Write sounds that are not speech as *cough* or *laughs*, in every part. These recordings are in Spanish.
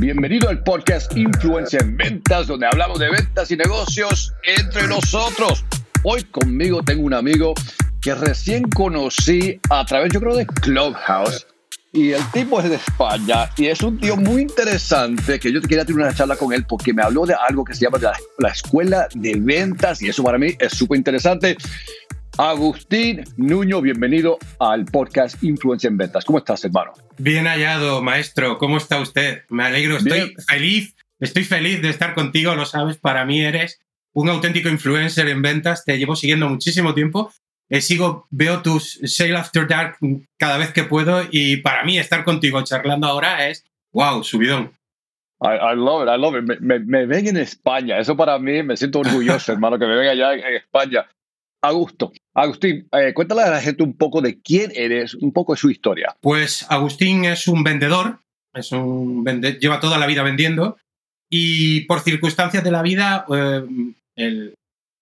Bienvenido al podcast Influencia en Ventas, donde hablamos de ventas y negocios entre nosotros. Hoy conmigo tengo un amigo que recién conocí a través, yo creo, de Clubhouse. Y el tipo es de España y es un tío muy interesante que yo quería tener una charla con él porque me habló de algo que se llama la, la escuela de ventas y eso para mí es súper interesante. Agustín Nuño, bienvenido al podcast Influencia en Ventas. ¿Cómo estás, hermano? Bien hallado, maestro. ¿Cómo está usted? Me alegro, estoy feliz, estoy feliz de estar contigo, lo sabes, para mí eres un auténtico influencer en ventas, te llevo siguiendo muchísimo tiempo. Eh, sigo, veo tus Sale After Dark cada vez que puedo y para mí estar contigo charlando ahora es, wow, subidón. I, love it, I love it. Me, me, ven en España, eso para mí me siento orgulloso, *laughs* hermano, que me ven allá en España. Agustín, eh, cuéntale a la gente un poco de quién eres, un poco de su historia. Pues Agustín es un vendedor, es un lleva toda la vida vendiendo y por circunstancias de la vida, eh,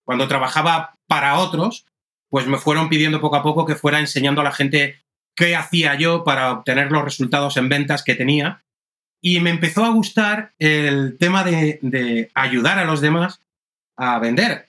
cuando trabajaba para otros, pues me fueron pidiendo poco a poco que fuera enseñando a la gente qué hacía yo para obtener los resultados en ventas que tenía. Y me empezó a gustar el tema de, ayudar a los demás a vender,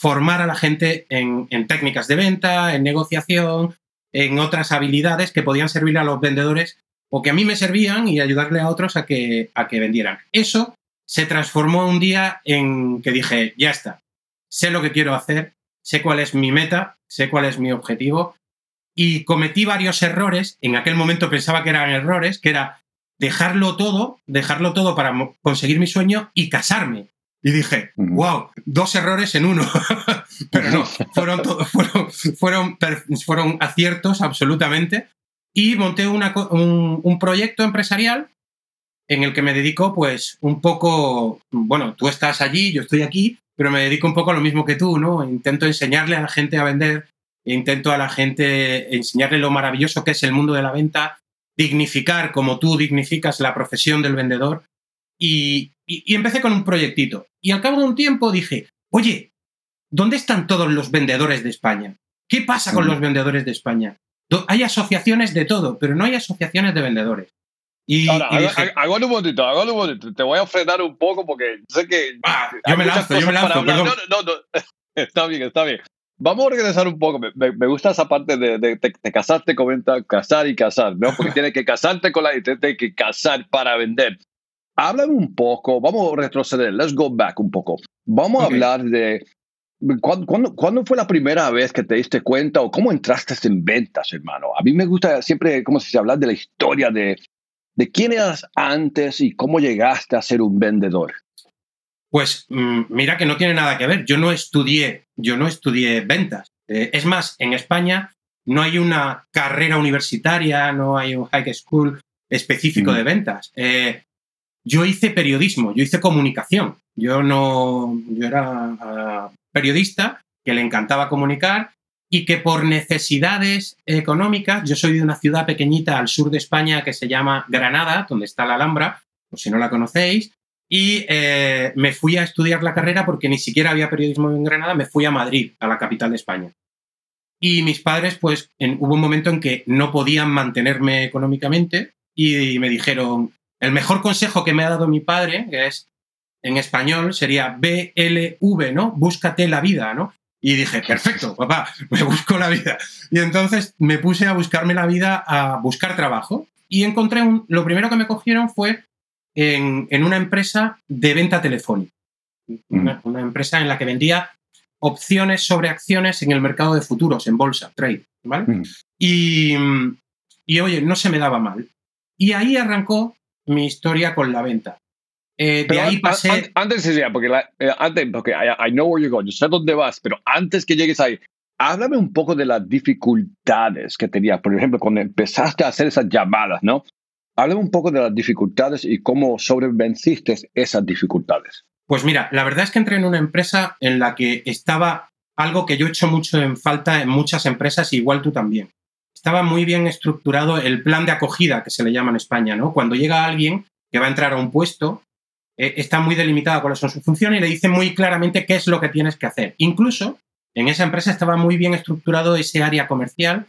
formar a la gente en, técnicas de venta, en negociación, en otras habilidades que podían servir a los vendedores o que a mí me servían y ayudarle a otros a que, a que vendieran. Eso se transformó un día en que dije, ya está, sé lo que quiero hacer, sé cuál es mi meta, sé cuál es mi objetivo y cometí varios errores, en aquel momento pensaba que eran errores, que era dejarlo todo, dejarlo todo para conseguir mi sueño y casarme. Y dije, wow, dos errores en uno. *laughs* Pero no, fueron, *laughs* fueron, fueron, aciertos absolutamente. Y monté un, proyecto empresarial en el que me dedico, pues, un poco, bueno, tú estás allí, yo estoy aquí, pero me dedico un poco a lo mismo que tú, ¿no? Intento enseñarle a la gente a vender, intento a la gente enseñarle lo maravilloso que es el mundo de la venta, dignificar como tú dignificas la profesión del vendedor y, empecé con un proyectito. Y al cabo de un tiempo dije, oye, ¿dónde están todos los vendedores de España? ¿Qué pasa con los vendedores de España? Hay asociaciones de todo, pero no hay asociaciones de vendedores. Y, Ahora, hago, un momentito, hago un momentito. Te voy a frenar un poco porque sé que. Ah, yo me lanzo, yo me lanzo. No, no, no, *laughs* Está bien, está bien. Vamos a regresar un poco. Me, gusta esa parte de, de, de, casarte, comenta, casar y casar, ¿no? Porque *laughs* tienes que casarte con la y tienes que casar para vender. Háblame un poco, vamos a retroceder, let's go back un poco. Vamos a hablar de ¿cuándo, ¿cuándo, fue la primera vez que te diste cuenta o cómo entraste en ventas, hermano. A mí me gusta siempre, como si se habla de la historia de, de quién eras antes y cómo llegaste a ser un vendedor. Pues mm, mira que no tiene nada que ver. Yo no estudié, yo no estudié ventas. Eh, es más, en España no hay una carrera universitaria, no hay un high school específico de ventas. Eh, yo hice periodismo, yo hice comunicación. Yo no, yo era ah, periodista que le encantaba comunicar y que por necesidades económicas, yo soy de una ciudad pequeñita al sur de España que se llama Granada, donde está la Alhambra, por si no la conocéis, y eh, me fui a estudiar la carrera porque ni siquiera había periodismo en Granada, me fui a Madrid, a la capital de España. Y mis padres, pues, hubo un momento en que no podían mantenerme económicamente y me dijeron, el mejor consejo que me ha dado mi padre, que es en español, sería BLV, ¿no? Búscate la vida, ¿no? Y dije, perfecto, papá, *laughs* me busco la vida. Y entonces me puse a buscarme la vida, a buscar trabajo. Y encontré un, lo primero que me cogieron fue en, una empresa de venta telefónica. Mm. Una, empresa en la que vendía opciones sobre acciones en el mercado de futuros, en bolsa, trade, ¿vale? Mm. Y, y oye, no se me daba mal. Y ahí arrancó mi historia con la venta. Eh, de ahí pasé. antes, porque, eh, antes, porque I, know where you're going, yo sé dónde vas, pero antes que llegues ahí, háblame un poco de las dificultades que tenías. Por ejemplo, cuando empezaste a hacer esas llamadas, ¿no? Háblame un poco de las dificultades y cómo sobrevenciste esas dificultades. Pues mira, la verdad es que entré en una empresa en la que estaba algo que yo he hecho mucho en falta en muchas empresas, igual tú también estaba muy bien estructurado el plan de acogida, que se le llama en España, ¿no? Cuando llega alguien que va a entrar a un puesto, eh, está muy delimitada cuáles son sus funciones y le dice muy claramente qué es lo que tienes que hacer. Incluso en esa empresa estaba muy bien estructurado ese área comercial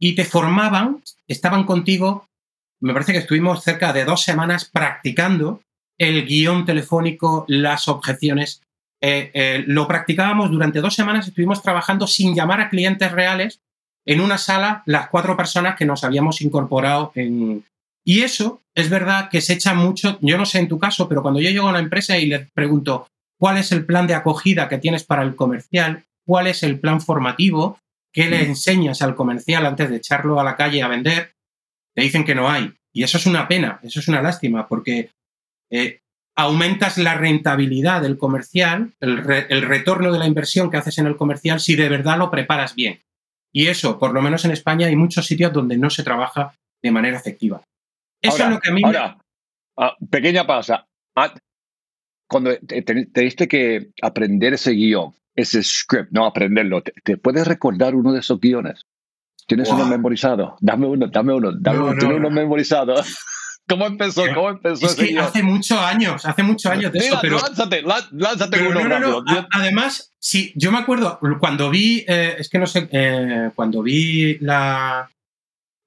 y te formaban, estaban contigo me parece que estuvimos cerca de dos semanas practicando el guion telefónico, las objeciones. Eh, eh, lo practicábamos durante dos semanas, estuvimos trabajando sin llamar a clientes reales en una sala, las cuatro personas que nos habíamos incorporado en... Y eso es verdad que se echa mucho, yo no sé en tu caso, pero cuando yo llego a una empresa y les pregunto cuál es el plan de acogida que tienes para el comercial, cuál es el plan formativo, qué le mm. enseñas al comercial antes de echarlo a la calle a vender, te dicen que no hay. Y eso es una pena, eso es una lástima, porque eh, aumentas la rentabilidad del comercial, el, retorno de la inversión que haces en el comercial si de verdad lo preparas bien. Y eso, por lo menos en España, hay muchos sitios donde no se trabaja de manera efectiva. Eso es lo que a mí ahora, ah, pequeña pausa. Ah, cuando te, diste que aprender ese guion, ese script, no aprenderlo, ¿te, puedes recordar uno de esos guiones? ¿Tienes uno memorizado? Dame uno, dame uno, dame uno, ¿tienes uno memorizado? *laughs* ¿Cómo empezó? ¿Cómo empezó? Es que hace muchos años, hace muchos años de eso, pero... Lánzate, lánzate uno. No, no, no. Además, sí, yo me acuerdo, cuando vi, eh, es que no sé, eh, cuando vi la,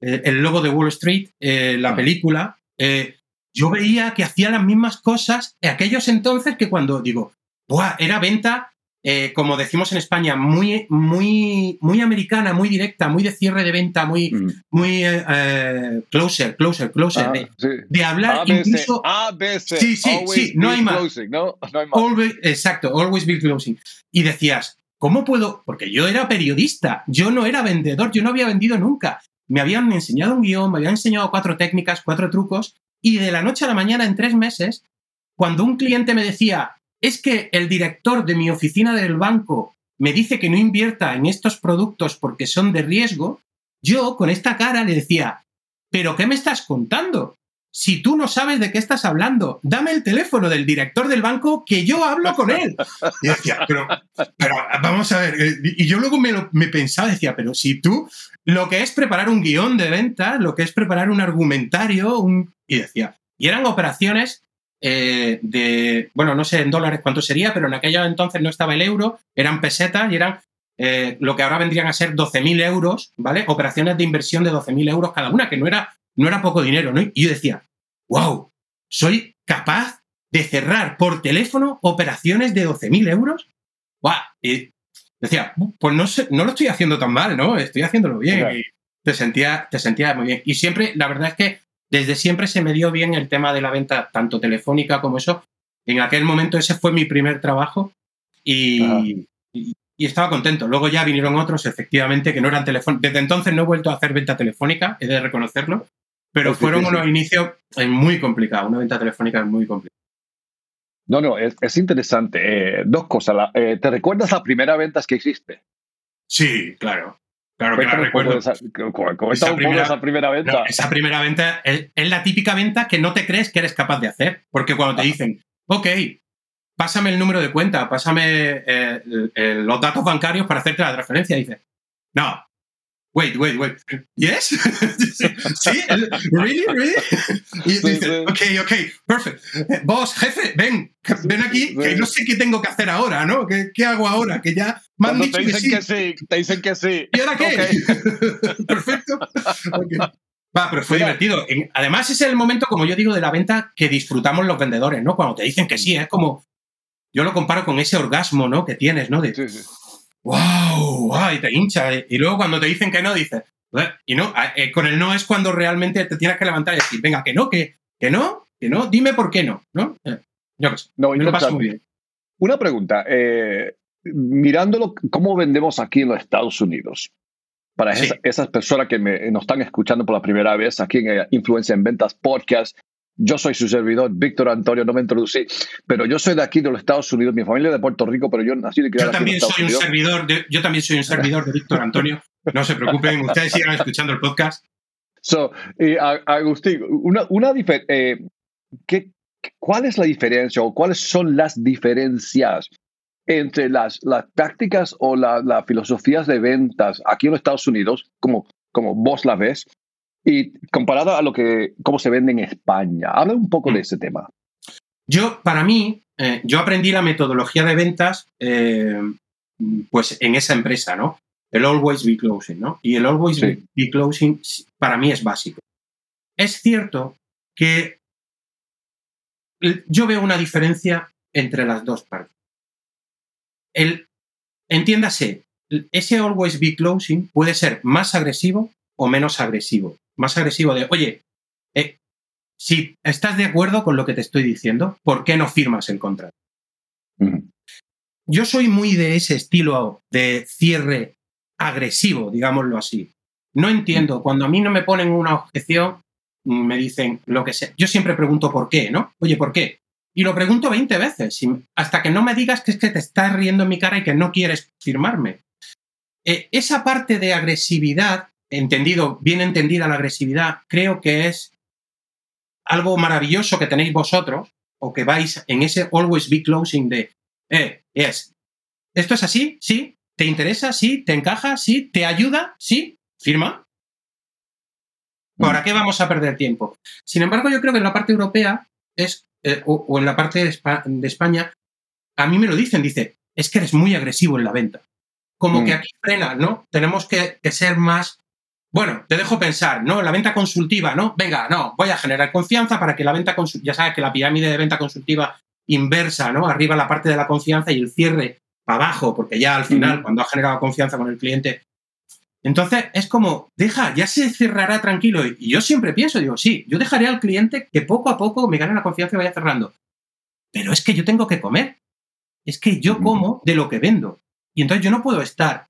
eh, el logo de Wall Street, la ah. película, yo veía que hacía las mismas cosas en aquellos entonces que cuando digo, Buah, era venta eh, como decimos en España, muy, muy, muy americana, muy directa, muy de cierre de venta, muy, mm. muy eh, eh, closer, closer, closer, de, ah, hablar incluso... sí, sí, sí, *laughs* no hay más. exacto, always be closing. Y decías, ¿cómo puedo? Porque yo era periodista, yo no era vendedor, yo no había vendido nunca. Me habían enseñado un guion, me habían enseñado cuatro técnicas, cuatro trucos, y de la noche a la mañana, en tres meses, cuando un cliente me decía, es que el director de mi oficina del banco me dice que no invierta en estos productos porque son de riesgo, yo con esta cara le decía, ¿pero qué me estás contando? Si tú no sabes de qué estás hablando, dame el teléfono del director del banco que yo hablo con él. *laughs* Y decía, pero, vamos a ver. Eh, y yo luego me, me pensaba, decía, pero si tú lo que es preparar un guion de venta, lo que es preparar un argumentario, un... y decía, y eran operaciones eh, de, bueno, no sé en dólares cuánto sería, pero en aquella entonces no estaba el euro, eran pesetas y eran eh, lo que ahora vendrían a ser 12.000 euros, ¿vale? Operaciones de inversión de 12.000 euros cada una, que no era, no era poco dinero, ¿no? Y yo decía, wow, soy capaz de cerrar por teléfono operaciones de 12.000 euros. ¡Wow! Y decía, pues no, sé, no lo estoy haciendo tan mal, ¿no? Estoy haciéndolo bien. Y te sentía, te sentía muy bien. Y siempre, la verdad es que desde siempre se me dio bien el tema de la venta, tanto telefónica como eso. En aquel momento ese fue mi primer trabajo y, estaba contento. Luego ya vinieron otros, efectivamente, que no eran telefónicos. Desde entonces no he vuelto a hacer venta telefónica, he de reconocerlo, pero fueron unos inicios muy complicados. Una venta telefónica es muy complicada. No, no, es, interesante. Eh, dos cosas. Eh, ¿Te recuerdas las primeras ventas que hiciste? Sí, claro. Claro que la recuerdo. Esa, esa, primera, esa primera venta? esa primera venta es, la típica venta que no te crees que eres capaz de hacer. Porque cuando te dicen, ok, pásame el número de cuenta, pásame eh, los datos bancarios para hacerte la transferencia, dices, no, wait, wait, wait, yes? *laughs* ¿Sí? ¿Really? ¿Really? Y dices, ok, ok, perfect. Vos, jefe, ven, ven aquí, que no sé qué tengo que hacer ahora, ¿no? ¿Qué, qué hago ahora? Que ya me han dicho te dicen que sí. Te dicen que sí. ¿Y ahora qué? *laughs* Perfecto. Va, pero fue divertido. Además, es el momento, como yo digo, de la venta que disfrutamos los vendedores, ¿no? Cuando te dicen que sí, es como. Yo lo comparo con ese orgasmo, ¿no? Que tienes, ¿no? De, ¡Wow! Y te hincha. Y luego cuando te dicen que no, dices. Y no, eh, con el no es cuando realmente te tienes que levantar y decir, venga, que no, que, que no, que no, dime por qué no, ¿no? Eh, yo qué sé. No, yo lo paso muy bien. Una pregunta. Eh, mirándolo, ¿cómo vendemos aquí en los Estados Unidos? Para esas, personas que me, nos están escuchando por la primera vez aquí en eh, Influencia en Ventas Podcast, yo soy su servidor, Víctor Antonio, no me introducí, pero yo soy de aquí, de los Estados Unidos, mi familia es de Puerto Rico, pero yo nací de yo también soy un servidor de, Yo también soy un servidor de Víctor Antonio, no se preocupen, ustedes sigan escuchando el podcast. So, Agustín, una, una eh, ¿cuál es la diferencia o cuáles son las diferencias entre las, las prácticas o las la filosofías de ventas aquí en los Estados Unidos, como, como vos la ves, y comparada a lo que cómo se vende en España. Habla un poco de mm. ese tema. Yo, para mí, eh, yo aprendí la metodología de ventas eh, pues en esa empresa, ¿no? El always be closing, ¿no? Y el always be closing para mí es básico. es cierto que yo veo una diferencia entre las dos partes. El, entiéndase, ese always be closing puede ser más agresivo o menos agresivo. Más agresivo de, oye, eh, si estás de acuerdo con lo que te estoy diciendo, ¿por qué no firmas el contrato? Yo soy muy de ese estilo de cierre agresivo, digámoslo así. No entiendo, cuando a mí no me ponen una objeción, me dicen lo que sea. Yo siempre pregunto por qué, ¿no? Oye, ¿por qué? Y lo pregunto 20 veces, hasta que no me digas que es que te estás riendo en mi cara y que no quieres firmarme. Eh, esa parte de agresividad, entendido, bien entendida la agresividad, creo que es algo maravilloso que tenéis vosotros, o que vais en ese always be closing de, eh, es, ¿esto es así? ¿Sí? ¿Te interesa? ¿Sí? ¿Te encaja? ¿Sí? ¿Te ayuda? ¿Sí? ¿Firma? ¿Para qué vamos a perder tiempo? Sin embargo, yo creo que en la parte europea es, eh, o, en la parte de, España, a mí me lo dicen, dice, es que eres muy agresivo en la venta. Como que mm. aquí frena, ¿no? Tenemos que, ser más bueno, te dejo pensar, ¿no? La venta consultiva, ¿no? Venga, no, voy a generar confianza para que la venta consultiva, ya sabes que la pirámide de venta consultiva inversa, ¿no? Arriba la parte de la confianza y el cierre para abajo, porque ya al final, cuando ha generado confianza con el cliente, entonces es como, deja, ya se cerrará tranquilo. Y yo siempre pienso, digo, sí, yo dejaré al cliente que poco a poco me gane la confianza y vaya cerrando. Pero es que yo tengo que comer. Es que yo como de lo que vendo. Y entonces yo no puedo estar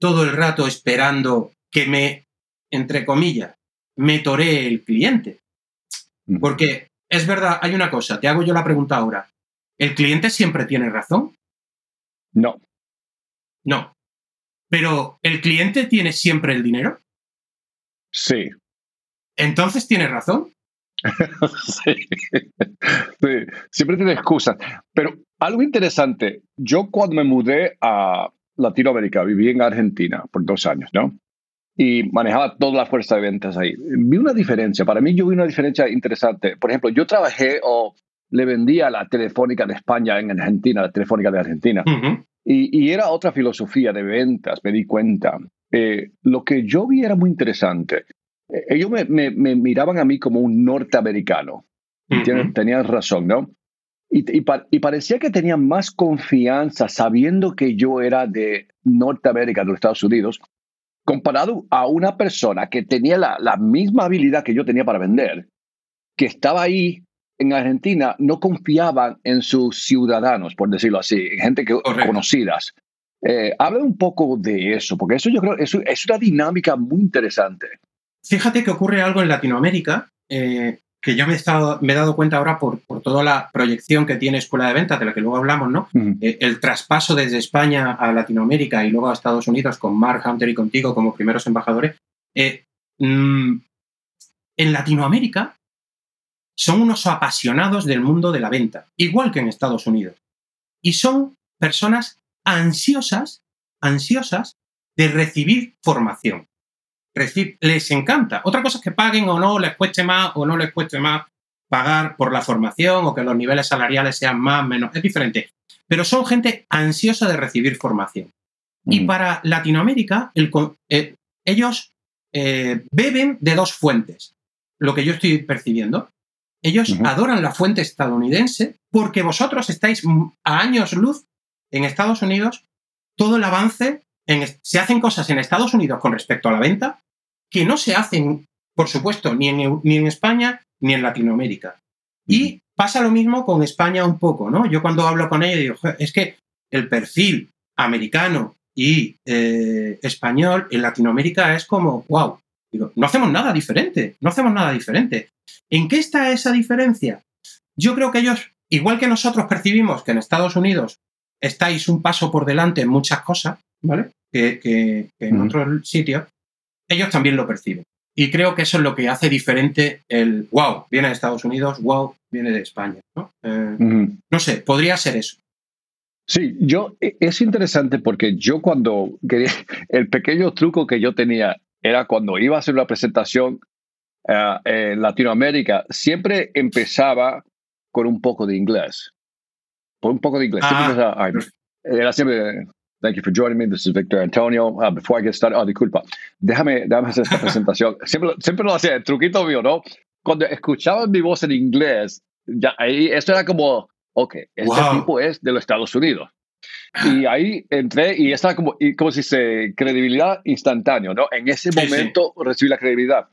todo el rato esperando que me, entre comillas, me toree el cliente. Porque es verdad, hay una cosa, te hago yo la pregunta ahora. ¿El cliente siempre tiene razón? No. No. Pero ¿el cliente tiene siempre el dinero? Sí. Entonces tiene razón. *laughs* sí. sí. Siempre tiene excusas. Pero algo interesante, yo cuando me mudé a Latinoamérica, viví en Argentina por dos años, ¿no? Y manejaba toda la fuerza de ventas ahí. Vi una diferencia, para mí yo vi una diferencia interesante. Por ejemplo, yo trabajé o le vendía la Telefónica de España en Argentina, la Telefónica de Argentina. Y, era otra filosofía de ventas, me di cuenta. Eh, lo que yo vi era muy interesante. Eh, ellos me, miraban a mí como un norteamericano. Tenían razón, ¿no? Y, y, parecía que tenían más confianza sabiendo que yo era de Norteamérica, de los Estados Unidos, comparado a una persona que tenía la, la misma habilidad que yo tenía para vender, que estaba ahí en Argentina no confiaban en sus ciudadanos, por decirlo así, gente que, conocidas. Eh, habla un poco de eso, porque eso yo creo es, es una dinámica muy interesante. Fíjate que ocurre algo en Latinoamérica, eh, que yo me he, estado, me he dado cuenta ahora por, por, toda la proyección que tiene Escuela de Ventas, de la que luego hablamos, ¿no? Eh, el traspaso desde España a Latinoamérica y luego a Estados Unidos con Mark Hunter y contigo como primeros embajadores. Mm, en Latinoamérica son unos apasionados del mundo de la venta, igual que en Estados Unidos. Y son personas ansiosas, ansiosas de recibir formación. Les encanta. Otra cosa es que paguen o no, les cueste más o no les cueste más pagar por la formación o que los niveles salariales sean más menos. Es diferente. Pero son gente ansiosa de recibir formación. Y para Latinoamérica, eh, ellos eh, beben de dos fuentes, lo que yo estoy percibiendo. Ellos adoran la fuente estadounidense porque vosotros estáis a años luz en Estados Unidos. Todo el avance, en, se hacen cosas en Estados Unidos con respecto a la venta que no se hacen, por supuesto, ni en, ni en España ni en Latinoamérica. Y pasa lo mismo con España un poco, ¿no? Yo cuando hablo con ella digo, es que el perfil americano y eh, español en Latinoamérica es como, wow, digo, no hacemos nada diferente, no hacemos nada diferente. ¿En qué está esa diferencia? Yo creo que ellos, igual que nosotros percibimos que en Estados Unidos estáis un paso por delante en muchas cosas, ¿vale? Que, en otros sitios, ellos también lo perciben. Y creo que eso es lo que hace diferente el wow, viene de Estados Unidos, wow, viene de España. ¿no? Eh, no sé, podría ser eso. Sí, yo e, es interesante porque yo cuando quería, *laughs* el pequeño truco que yo tenía era cuando iba a hacer una presentación eh, en Latinoamérica, siempre empezaba con un poco de inglés. Por un poco de inglés. Ah, era siempre, Thank you for joining me. This is Victor Antonio. Uh, before I get started, oh, disculpa, déjame, déjame hacer esta presentación. *laughs* Siempre, siempre lo hacía, el truquito mío, ¿no? Cuando escuchaban mi voz en inglés, ya ahí, esto era como, ok, este Wow. tipo es de los Estados Unidos. Y ahí entré y estaba como, y como si se credibilidad instantánea, ¿no? En ese Sí, sí. momento recibí la credibilidad.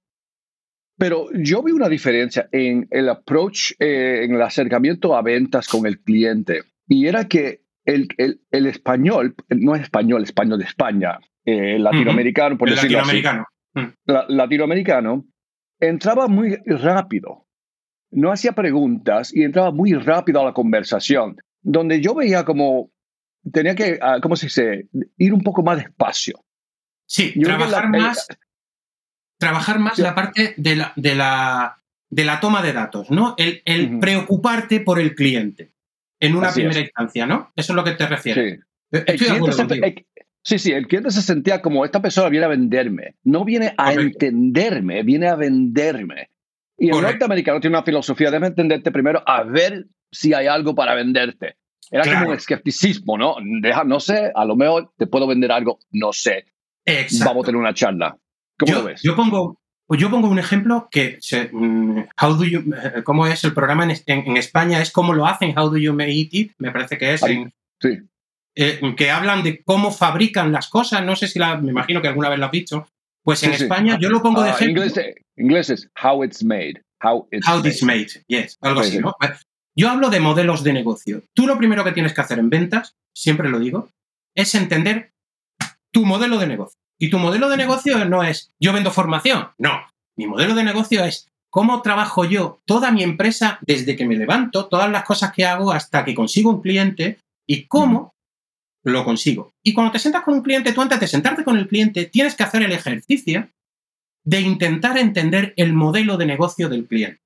Pero yo vi una diferencia en el approach, eh, en el acercamiento a ventas con el cliente. Y era que el, el, el español, no es español, español de España, eh, latinoamericano, por el decirlo así, latinoamericano. la- latinoamericano, entraba muy rápido. No hacía preguntas y entraba muy rápido a la conversación, donde yo veía como tenía que, ah, ¿cómo se dice? Ir un poco más despacio. Sí, Yo trabajar la- eh, más, trabajar más Sí. la parte de la, de la, de la toma de datos, ¿no? El, preocuparte por el cliente en una Así primera es. instancia, ¿no? Eso es lo que te refieres. Sí. Eh, Estoy de acuerdo contigo. el- sí, sí, el cliente se sentía como esta persona viene a venderme, no viene a Correcto. entenderme, viene a venderme. Y el Correcto. norteamericano tiene una filosofía, déjame entenderte primero, a ver si hay algo para venderte. Era Claro. como un escepticismo, ¿no? Deja, no sé, a lo mejor te puedo vender algo, no sé. Exacto. Vamos a tener una charla. ¿Cómo yo, lo ves? Yo pongo, pues yo pongo un ejemplo que, se- mm, how do you, eh, ¿cómo es el programa en, en- en España? Es cómo lo hacen, How do you make it, me parece que es, Ahí. Sí. eh, que hablan de cómo fabrican las cosas, no sé si la, me imagino que alguna vez lo has visto. Pues en Sí. España yo lo pongo de Ah, ejemplo. inglés, inglés es how it's made. How it's How made. this made, yes, algo Sí, así, sí. ¿no? Yo hablo de modelos de negocio. Tú lo primero que tienes que hacer en ventas, siempre lo digo, es entender tu modelo de negocio. Y tu modelo de negocio no es yo vendo formación, no. Mi modelo de negocio es cómo trabajo yo toda mi empresa desde que me levanto, todas las cosas que hago hasta que consigo un cliente y cómo lo consigo. Y cuando te sientas con un cliente, tú antes de sentarte con el cliente tienes que hacer el ejercicio de intentar entender el modelo de negocio del cliente.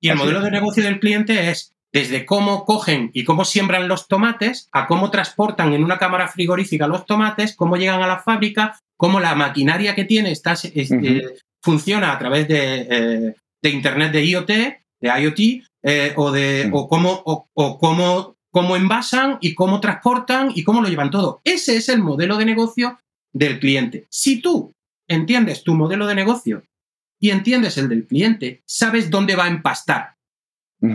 Y el Así modelo es. de negocio del cliente es desde cómo cogen y cómo siembran los tomates, a cómo transportan en una cámara frigorífica los tomates, cómo llegan a la fábrica, cómo la maquinaria que tiene está, es- eh, funciona a través de, eh, de Internet de IoT, de IoT, eh, o, de, o cómo, o, o cómo, cómo envasan y cómo transportan y cómo lo llevan todo. Ese es el modelo de negocio del cliente. Si tú entiendes tu modelo de negocio y entiendes el del cliente, sabes dónde va a empastar.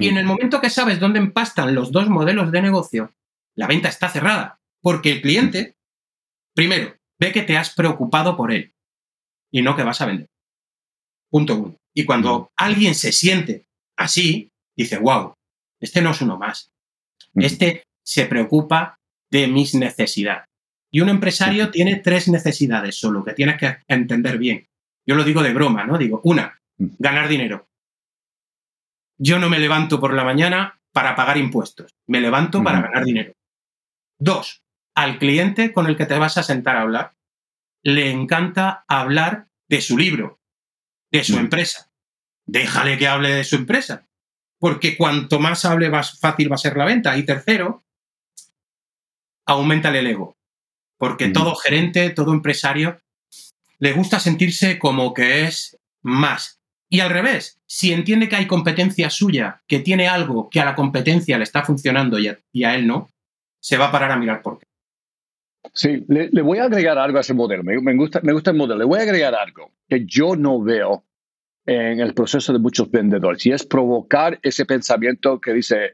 Y en el momento que sabes dónde empastan los dos modelos de negocio, la venta está cerrada. Porque el cliente, primero, ve que te has preocupado por él y no que vas a vender. Punto uno. Y cuando alguien se siente así, dice, wow, este no es uno más. Este se preocupa de mis necesidades. Y un empresario tiene tres necesidades solo que tienes que entender bien. Yo lo digo de broma, ¿no? Digo, una, ganar dinero. Yo no me levanto por la mañana para pagar impuestos. Me levanto para ganar dinero. Dos, al cliente con el que te vas a sentar a hablar, le encanta hablar de su libro, de su Ujú. empresa. Déjale que hable de su empresa. Porque cuanto más hable, más fácil va a ser la venta. Y tercero, aumenta el ego. Porque Ujú. todo gerente, todo empresario, le gusta sentirse como que es más. Y al revés, si entiende que hay competencia suya, que tiene algo que a la competencia le está funcionando y a, y a él no, se va a parar a mirar por qué. Sí, le, le voy a agregar algo a ese modelo. Me, me gusta, me gusta el modelo. Le voy a agregar algo que yo no veo en el proceso de muchos vendedores y es provocar ese pensamiento que dice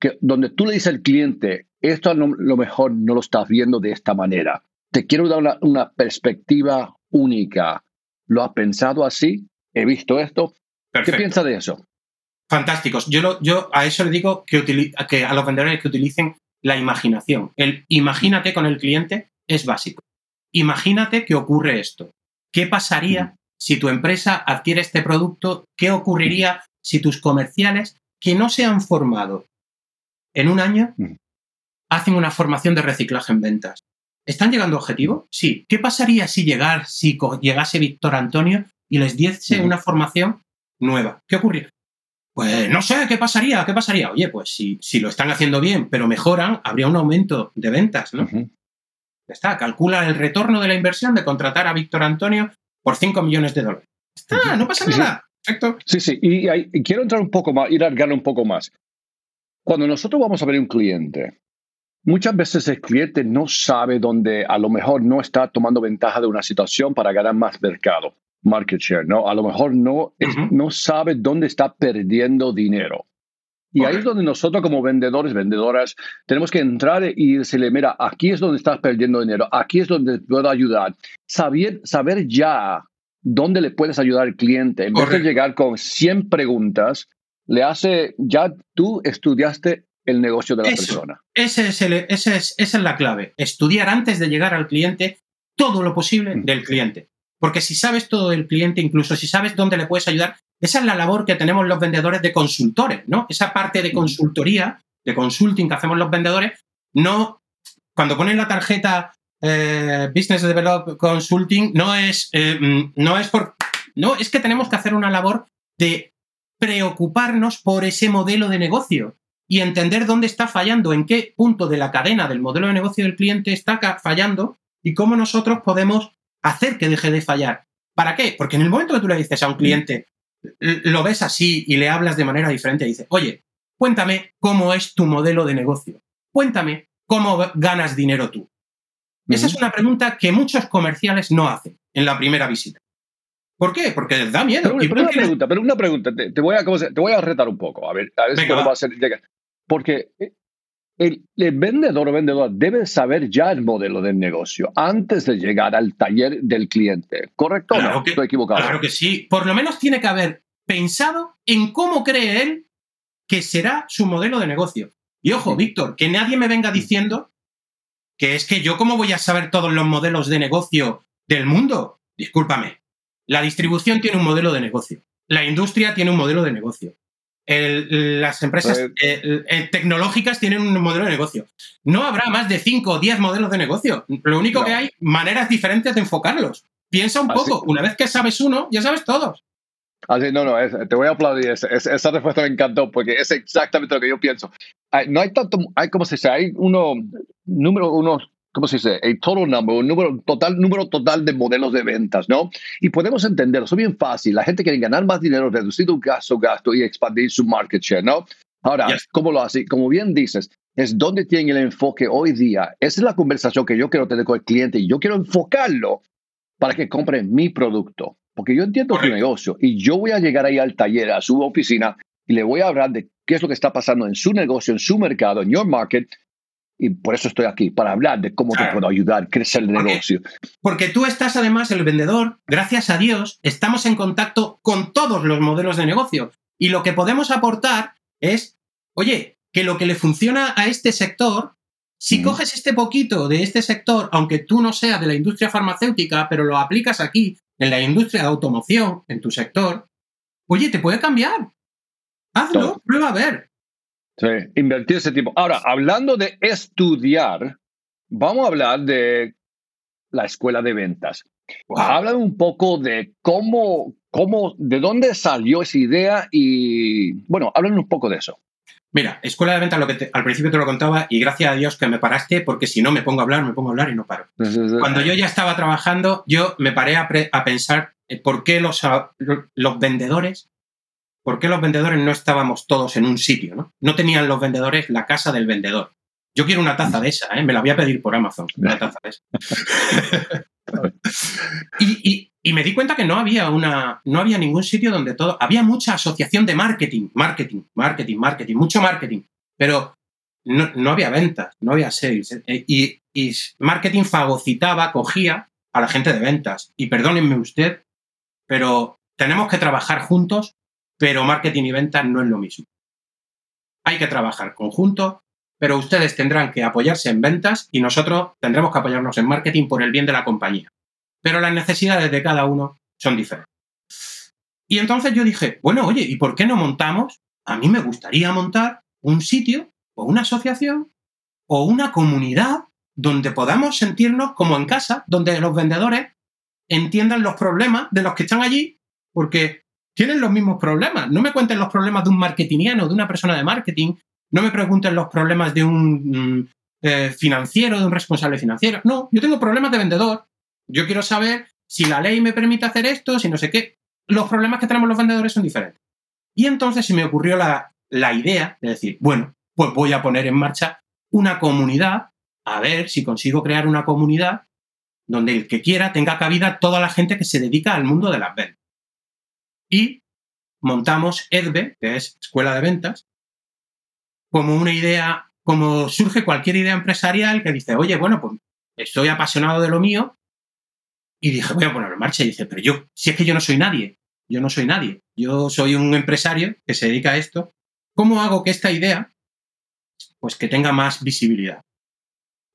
que donde tú le dices al cliente, esto a lo, mejor no lo estás viendo de esta manera. Te quiero dar una, una perspectiva única. ¿Lo has pensado así? He visto esto. ¿Qué Perfecto. piensas de eso? Fantásticos. Yo, lo- yo a eso le digo que, que a los vendedores que utilicen la imaginación. El imagínate con el cliente es básico. Imagínate que ocurre esto. ¿Qué pasaría si tu empresa adquiere este producto? ¿Qué ocurriría si tus comerciales que no se han formado en un año hacen una formación de reciclaje en ventas? ¿Están llegando a objetivo? Sí. ¿Qué pasaría si llegar, si llegase Víctor Antonio y les diese una formación nueva? ¿Qué ocurriría? Pues no sé, ¿qué pasaría? ¿Qué pasaría? Oye, pues si, si lo están haciendo bien, pero mejoran, habría un aumento de ventas, ¿no? Está, calcula el retorno de la inversión de contratar a Víctor Antonio por 5 millones de dólares. Está, no pasa Sí, sí. nada. Perfecto. Sí, sí, y, y- y quiero entrar un poco más, ir alargando un poco más. Cuando nosotros vamos a ver un cliente, muchas veces el cliente no sabe dónde a lo mejor no está tomando ventaja de una situación para ganar más mercado, market share, ¿no? A lo mejor no, no sabe dónde está perdiendo dinero. Y ahí es donde nosotros como vendedores, vendedoras, tenemos que entrar y decirle, mira, aquí es donde estás perdiendo dinero, aquí es donde puedo ayudar. Saber, saber ya dónde le puedes ayudar al cliente, en vez de llegar con 100 preguntas, le hace, ya tú estudiaste el negocio de la persona. Ese es ese es, esa es la clave, estudiar antes de llegar al cliente todo lo posible mm. del cliente. Porque si sabes todo del cliente, incluso si sabes dónde le puedes ayudar, esa es la labor que tenemos los vendedores de consultores, ¿no? Esa parte de consultoría, de consulting que hacemos los vendedores, no, cuando ponen la tarjeta eh, Business Develop Consulting, no es, eh, mm, no es por, no, es que tenemos que hacer una labor de preocuparnos por ese modelo de negocio y entender dónde está fallando, en qué punto de la cadena del modelo de negocio del cliente está fallando y cómo nosotros podemos hacer que deje de fallar. ¿Para qué? Porque en el momento que tú le dices a un cliente, lo ves así y le hablas de manera diferente, dice, oye, cuéntame cómo es tu modelo de negocio. Cuéntame cómo ganas dinero tú. Esa es una pregunta que muchos comerciales no hacen en la primera visita. ¿Por qué? Porque les da miedo. Pero, una, pregunta, pero una pregunta, te, voy a, te voy a retar un poco, a ver, a ver si va a ser. Porque el, vendedor o vendedora debe saber ya el modelo del negocio antes de llegar al taller del cliente. ¿Correcto o no? Estoy equivocado. Claro que sí. Por lo menos tiene que haber pensado en cómo cree él que será su modelo de negocio. Y ojo, Víctor, que nadie me venga diciendo que es que yo cómo voy a saber todos los modelos de negocio del mundo. Discúlpame. La distribución tiene un modelo de negocio. La industria tiene un modelo de negocio las empresas pues eh, eh, tecnológicas tienen un modelo de negocio. No habrá más de 5 o 10 modelos de negocio. Lo único que hay, maneras diferentes de enfocarlos. Piensa un poco, una vez que sabes uno, ya sabes todos. Así, no, no, te voy a aplaudir. esa respuesta me encantó porque es exactamente lo que yo pienso. no hay tanto, hay como se dice, hay uno, número, unos ¿cómo se dice? El total number, un número total, número total de modelos de ventas, ¿no? Y podemos entenderlo, es bien fácil. La gente quiere ganar más dinero, reducir su gasto, gasto y expandir su market share, ¿no? Ahora, ¿cómo lo hace? Como bien dices, es donde tiene el enfoque hoy día. Esa es la conversación que yo quiero tener con el cliente y yo quiero enfocarlo para que compre mi producto. Porque yo entiendo tu negocio y yo voy a llegar ahí al taller, a su oficina y le voy a hablar de qué es lo que está pasando en su negocio, en su mercado, en your market, y por eso estoy aquí, para hablar de cómo te puedo ayudar crecer el negocio. Porque tú estás además, el vendedor, gracias a Dios, estamos en contacto con todos los modelos de negocio. Y lo que podemos aportar es, oye, que lo que le funciona a este sector, si coges este poquito de este sector, aunque tú no seas de la industria farmacéutica, pero lo aplicas aquí, en la industria de automoción, en tu sector, oye, te puede cambiar. Hazlo, prueba a ver. Sí, invertir ese tiempo. Ahora, hablando de estudiar, vamos a hablar de la escuela de ventas. Habla un poco de cómo, cómo, de dónde salió esa idea y, bueno, hablan un poco de eso. Mira, escuela de ventas, lo que al principio te lo contaba y gracias a Dios que me paraste porque si no me pongo a hablar, me pongo a hablar y no paro. Cuando yo ya estaba trabajando, yo me paré a, a pensar por qué los, los vendedores ¿por qué los vendedores no estábamos todos en un sitio? ¿no? no tenían los vendedores la casa del vendedor. Yo quiero una taza de esa, ¿eh? me la voy a pedir por Amazon, una taza de esa. *laughs* y, me di cuenta que no había, una, no había ningún sitio donde todo... Había mucha asociación de marketing, marketing, marketing, marketing, mucho marketing, pero no, había ventas, no había sales. Eh, y, y marketing fagocitaba, cogía a la gente de ventas. Y perdónenme usted, pero tenemos que trabajar juntos pero marketing y ventas no es lo mismo. Hay que trabajar conjunto, pero ustedes tendrán que apoyarse en ventas y nosotros tendremos que apoyarnos en marketing por el bien de la compañía. Pero las necesidades de cada uno son diferentes. Y entonces yo dije, bueno, oye, ¿y por qué no montamos? A mí me gustaría montar un sitio o una asociación o una comunidad donde podamos sentirnos como en casa, donde los vendedores entiendan los problemas de los que están allí, porque tienen los mismos problemas. No me cuenten los problemas de un marketingiano, de una persona de marketing. No me pregunten los problemas de un mm, eh, financiero, de un responsable financiero. No, yo tengo problemas de vendedor. Yo quiero saber si la ley me permite hacer esto, si no sé qué. Los problemas que tenemos los vendedores son diferentes. Y entonces se me ocurrió la, la idea de decir, bueno, pues voy a poner en marcha una comunidad, a ver si consigo crear una comunidad donde el que quiera tenga cabida toda la gente que se dedica al mundo de las ventas. Y montamos EDVE, que es Escuela de Ventas, como una idea, como surge cualquier idea empresarial que dice, oye, bueno, pues estoy apasionado de lo mío, y dije, voy a ponerlo en marcha. Y dice, pero yo, si es que yo no soy nadie, yo no soy nadie, yo soy un empresario que se dedica a esto, ¿cómo hago que esta idea, pues que tenga más visibilidad?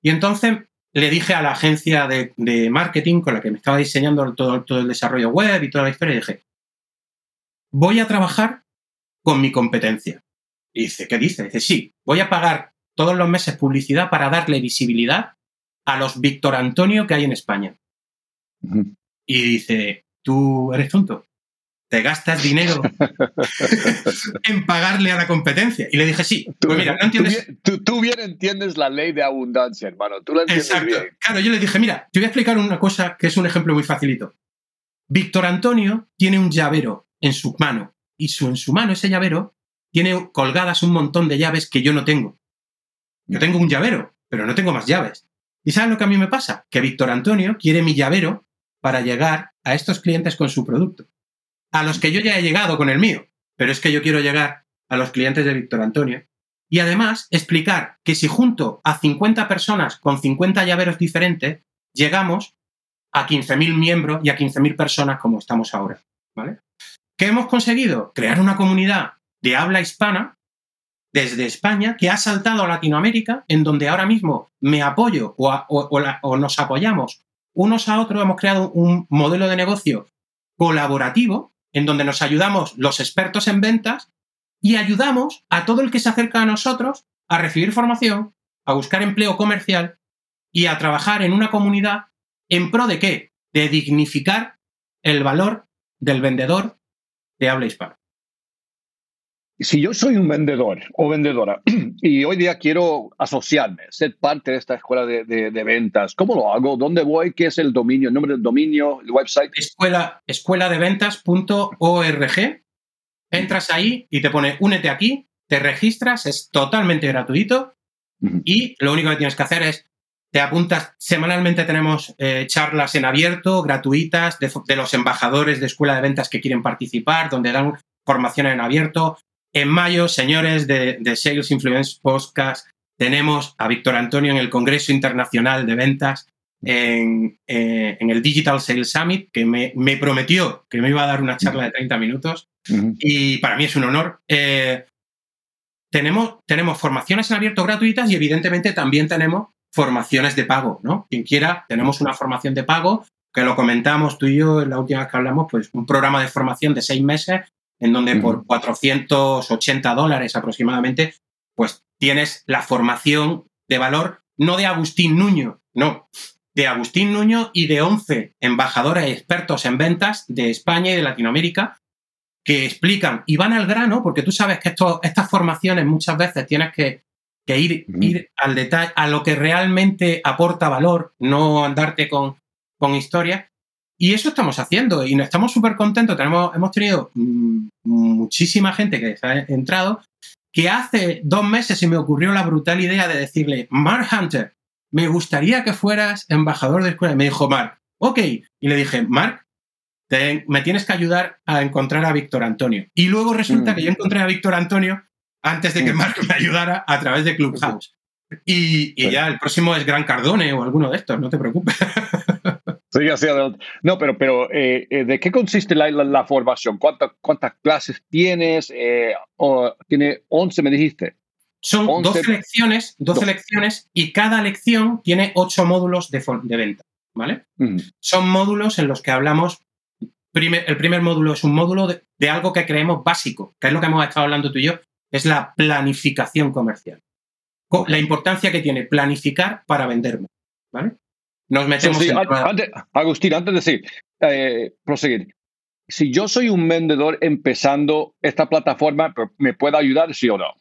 Y entonces le dije a la agencia de, marketing con la que me estaba diseñando todo, todo el desarrollo web y toda la historia, y dije, voy a trabajar con mi competencia. Y dice, ¿qué dice? Dice, sí, voy a pagar todos los meses publicidad para darle visibilidad a los Víctor Antonio que hay en España. Y dice, ¿tú eres tonto? Te gastas dinero *laughs* en pagarle a la competencia. Y le dije, sí. Pues mira, no entiendes. Tú, bien entiendes la ley de abundancia, hermano. Tú la entiendes Exacto. Claro, yo le dije, mira, te voy a explicar una cosa que es un ejemplo muy facilito. Víctor Antonio tiene un llavero en su mano. Y su, en su mano, ese llavero, tiene colgadas un montón de llaves que yo no tengo. Yo tengo un llavero, pero no tengo más llaves. ¿Y sabes lo que a mí me pasa? Que Víctor Antonio quiere mi llavero para llegar a estos clientes con su producto, a los que yo ya he llegado con el mío, pero es que yo quiero llegar a los clientes de Víctor Antonio. Y además explicar que si junto a 50 personas con 50 llaveros diferentes, llegamos a 15.000 miembros y a 15.000 personas como estamos ahora. ¿vale? ¿Qué hemos conseguido? Crear una comunidad de habla hispana desde España que ha saltado a Latinoamérica, en donde ahora mismo me apoyo o, nos apoyamos unos a otros, hemos creado un modelo de negocio colaborativo en donde nos ayudamos los expertos en ventas y ayudamos a todo el que se acerca a nosotros a recibir formación, a buscar empleo comercial y a trabajar en una comunidad en pro de qué? De dignificar el valor del vendedor de habla hispana si yo soy un vendedor o vendedora *clears throat* y hoy día quiero asociarme, ser parte de esta escuela de, ventas, ¿cómo lo hago? ¿Dónde voy? ¿Qué es el dominio? ¿El nombre del dominio? ¿El website? Escuela, escueladeventas.org. Entras ahí y te pone únete aquí, te registras, es totalmente gratuito y lo único que tienes que hacer es te apuntas, semanalmente tenemos eh, charlas en abierto, gratuitas, de, de, los embajadores de escuela de ventas que quieren participar, donde dan formación en abierto, en mayo, señores de, Sales Influence Podcast, tenemos a Víctor Antonio en el Congreso Internacional de Ventas, en, eh, el Digital Sales Summit, que me, prometió que me iba a dar una charla de 30 minutos. Y para mí es un honor. Eh, tenemos, tenemos formaciones en abierto gratuitas y evidentemente también tenemos formaciones de pago, ¿no? Quien quiera, tenemos una formación de pago que lo comentamos tú y yo en la última vez que hablamos, pues un programa de formación de seis meses en donde por 480 dólares aproximadamente, pues tienes la formación de valor no de Agustín Nuño, no, de Agustín Nuño y de 11 embajadores expertos en ventas de España y de Latinoamérica que explican y van al grano, porque tú sabes que esto, estas formaciones muchas veces tienes que, ir, ir, al detalle, a lo que realmente aporta valor, no andarte con, con historias. Y eso estamos haciendo y estamos súper contentos. Tenemos, hemos tenido mm, muchísima gente que ha entrado, que hace dos meses se me ocurrió la brutal idea de decirle, Mark Hunter, me gustaría que fueras embajador de escuela. Y me dijo, Mark, ok. Y le dije, Mark, me tienes que ayudar a encontrar a Víctor Antonio. Y luego resulta que yo mm. encontré a Víctor Antonio antes de que mm. Mark me ayudara a través de Clubhouse. Y, y ya el próximo es Gran Cardone o alguno de estos, no te preocupes. *laughs* No, pero, pero eh, eh, ¿de qué consiste la, formación? ¿Cuántas, ¿Cuántas clases tienes? Eh, tiene 11, me dijiste. Son 12 lecciones, 12 lecciones y cada lección tiene 8 módulos de, de venta, ¿vale? Son módulos en los que hablamos, el primer módulo es un módulo de, de, algo que creemos básico, que es lo que hemos estado hablando tú y yo, es la planificación comercial. La importancia que tiene planificar para venderme, ¿vale? Nos metemos Agustín, antes de decir, eh, proseguir. Si yo soy un vendedor empezando esta plataforma, ¿me puede ayudar, sí o no?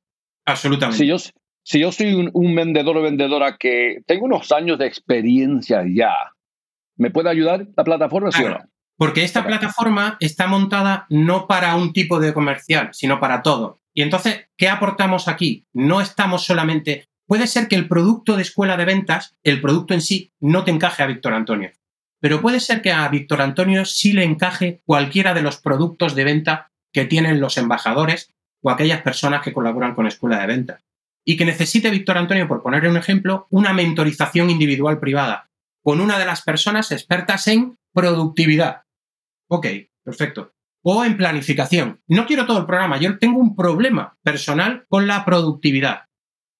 Absolutamente. Si yo, si yo soy un, vendedor o vendedora que tengo unos años de experiencia ya, ¿me puede ayudar la plataforma, sí o no? Porque esta plataforma está montada no para un tipo de comercial, sino para todo. Y entonces, ¿qué aportamos aquí? No estamos solamente puede ser que el producto de escuela de ventas, el producto en sí, no te encaje a Víctor Antonio. Pero puede ser que a Víctor Antonio sí le encaje cualquiera de los productos de venta que tienen los embajadores o aquellas personas que colaboran con escuela de ventas. Y que necesite Víctor Antonio, por poner un ejemplo, una mentorización individual privada con una de las personas expertas en productividad. Ok, perfecto. O en planificación. No quiero todo el programa, yo tengo un problema personal con la productividad.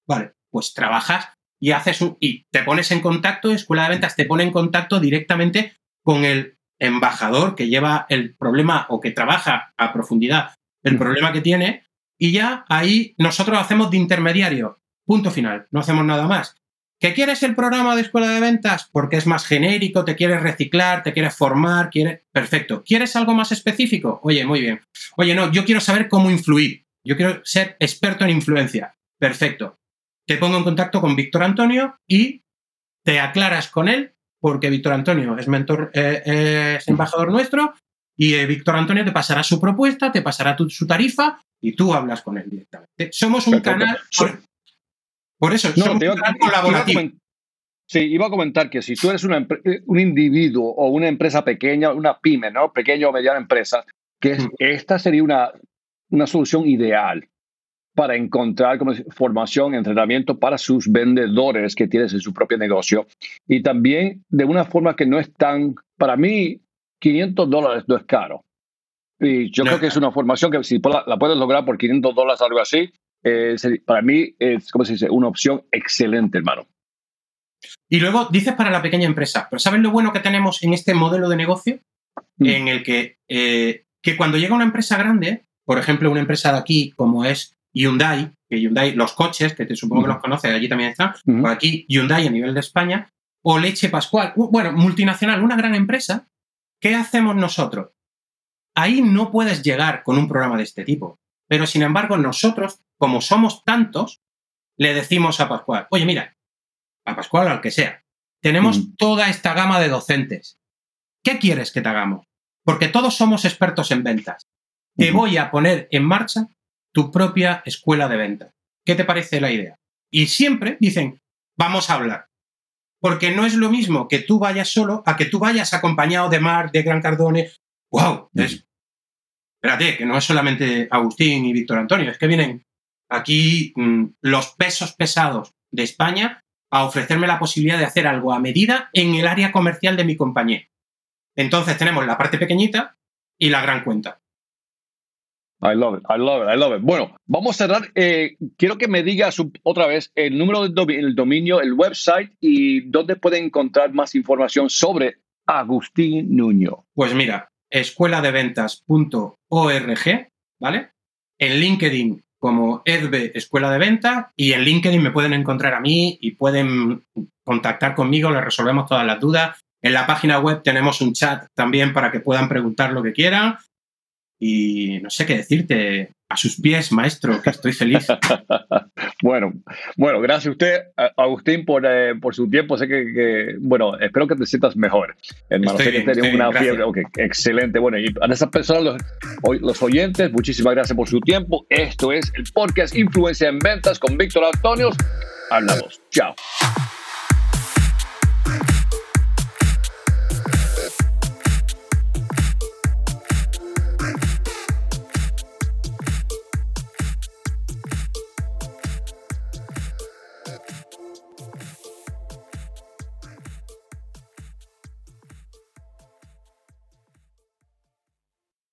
Vale, pues trabajas y haces un, y te pones en contacto, Escuela de Ventas te pone en contacto directamente con el embajador que lleva el problema o que trabaja a profundidad el problema que tiene y ya ahí nosotros hacemos de intermediario. Punto final, no hacemos nada más. ¿Que quieres el programa de escuela de ventas? Porque es más genérico, te quieres reciclar, te quieres formar, quieres... Perfecto. ¿Quieres algo más específico? Oye, muy bien. Oye, no, yo quiero saber cómo influir. Yo quiero ser experto en influencia. Perfecto. Te pongo en contacto con Víctor Antonio y te aclaras con él, porque Víctor Antonio es mentor, eh, es embajador nuestro, y eh, Víctor Antonio te pasará su propuesta, te pasará su tarifa y tú hablas con él directamente. Somos un canal. Por eso, no, un colaborativo. sí, iba a comentar que si tú eres un individuo o una empresa pequeña, una pyme, ¿no? Pequeña o mediana empresa, que esta sería una, una solución ideal para encontrar como formación, entrenamiento para sus vendedores que tienes en su propio negocio. Y también de una forma que no es tan, para mí, 500 dólares no es caro. Y yo creo que es una formación que si la puedes lograr por 500 dólares, algo así, eh, para mí es, ¿cómo se dice? Una opción excelente, hermano. Y luego dices para la pequeña empresa, pero ¿sabes lo bueno que tenemos en este modelo de negocio? Mm. En el que, eh, que cuando llega una empresa grande, por ejemplo, una empresa de aquí como es Hyundai, que Hyundai, los coches, que te supongo que los conoces, allí también están, por aquí Hyundai a nivel de España, o Leche Pascual, bueno, multinacional, una gran empresa, ¿qué hacemos nosotros? Ahí no puedes llegar con un programa de este tipo. Pero sin embargo, nosotros, como somos tantos, le decimos a Pascual, oye, mira, a Pascual al que sea, tenemos toda esta gama de docentes. ¿Qué quieres que te hagamos? Porque todos somos expertos en ventas. Te voy a poner en marcha tu propia escuela de ventas. ¿Qué te parece la idea? Y siempre dicen, vamos a hablar. Porque no es lo mismo que tú vayas solo a que tú vayas acompañado de Mar, de Gran Cardone. ¡Wow! espérate, que no es solamente Agustín y Víctor Antonio, es que vienen aquí mm, los pesos pesados de España a ofrecerme la posibilidad de hacer algo a medida en el área comercial de mi compañía. Entonces tenemos la parte pequeñita y la gran cuenta. I love it, I love it, I love it. Bueno, vamos a cerrar. Eh, quiero que me digas otra vez el número del dominio, el, dominio, el website y dónde pueden encontrar más información sobre Agustín Nuño. Pues mira, escueladeventas.org, ¿vale? En LinkedIn como Edbe Escuela de Venta y en LinkedIn me pueden encontrar a mí y pueden contactar conmigo, les resolvemos todas las dudas. En la página web tenemos un chat también para que puedan preguntar lo que quieran y no sé qué decirte. A sus pies, maestro, que estoy feliz. *laughs* bueno, bueno, gracias a usted, Agustín, por, eh, por su tiempo. Sé que, bueno, espero que te sientas mejor. Hermano, sé que tenés una fiebre. excelente. Bueno, y a esas personas, los, los oyentes, muchísimas gracias por su tiempo. Esto es el podcast Influencia en Ventas con Víctor Antonio. Hablamos. Chao.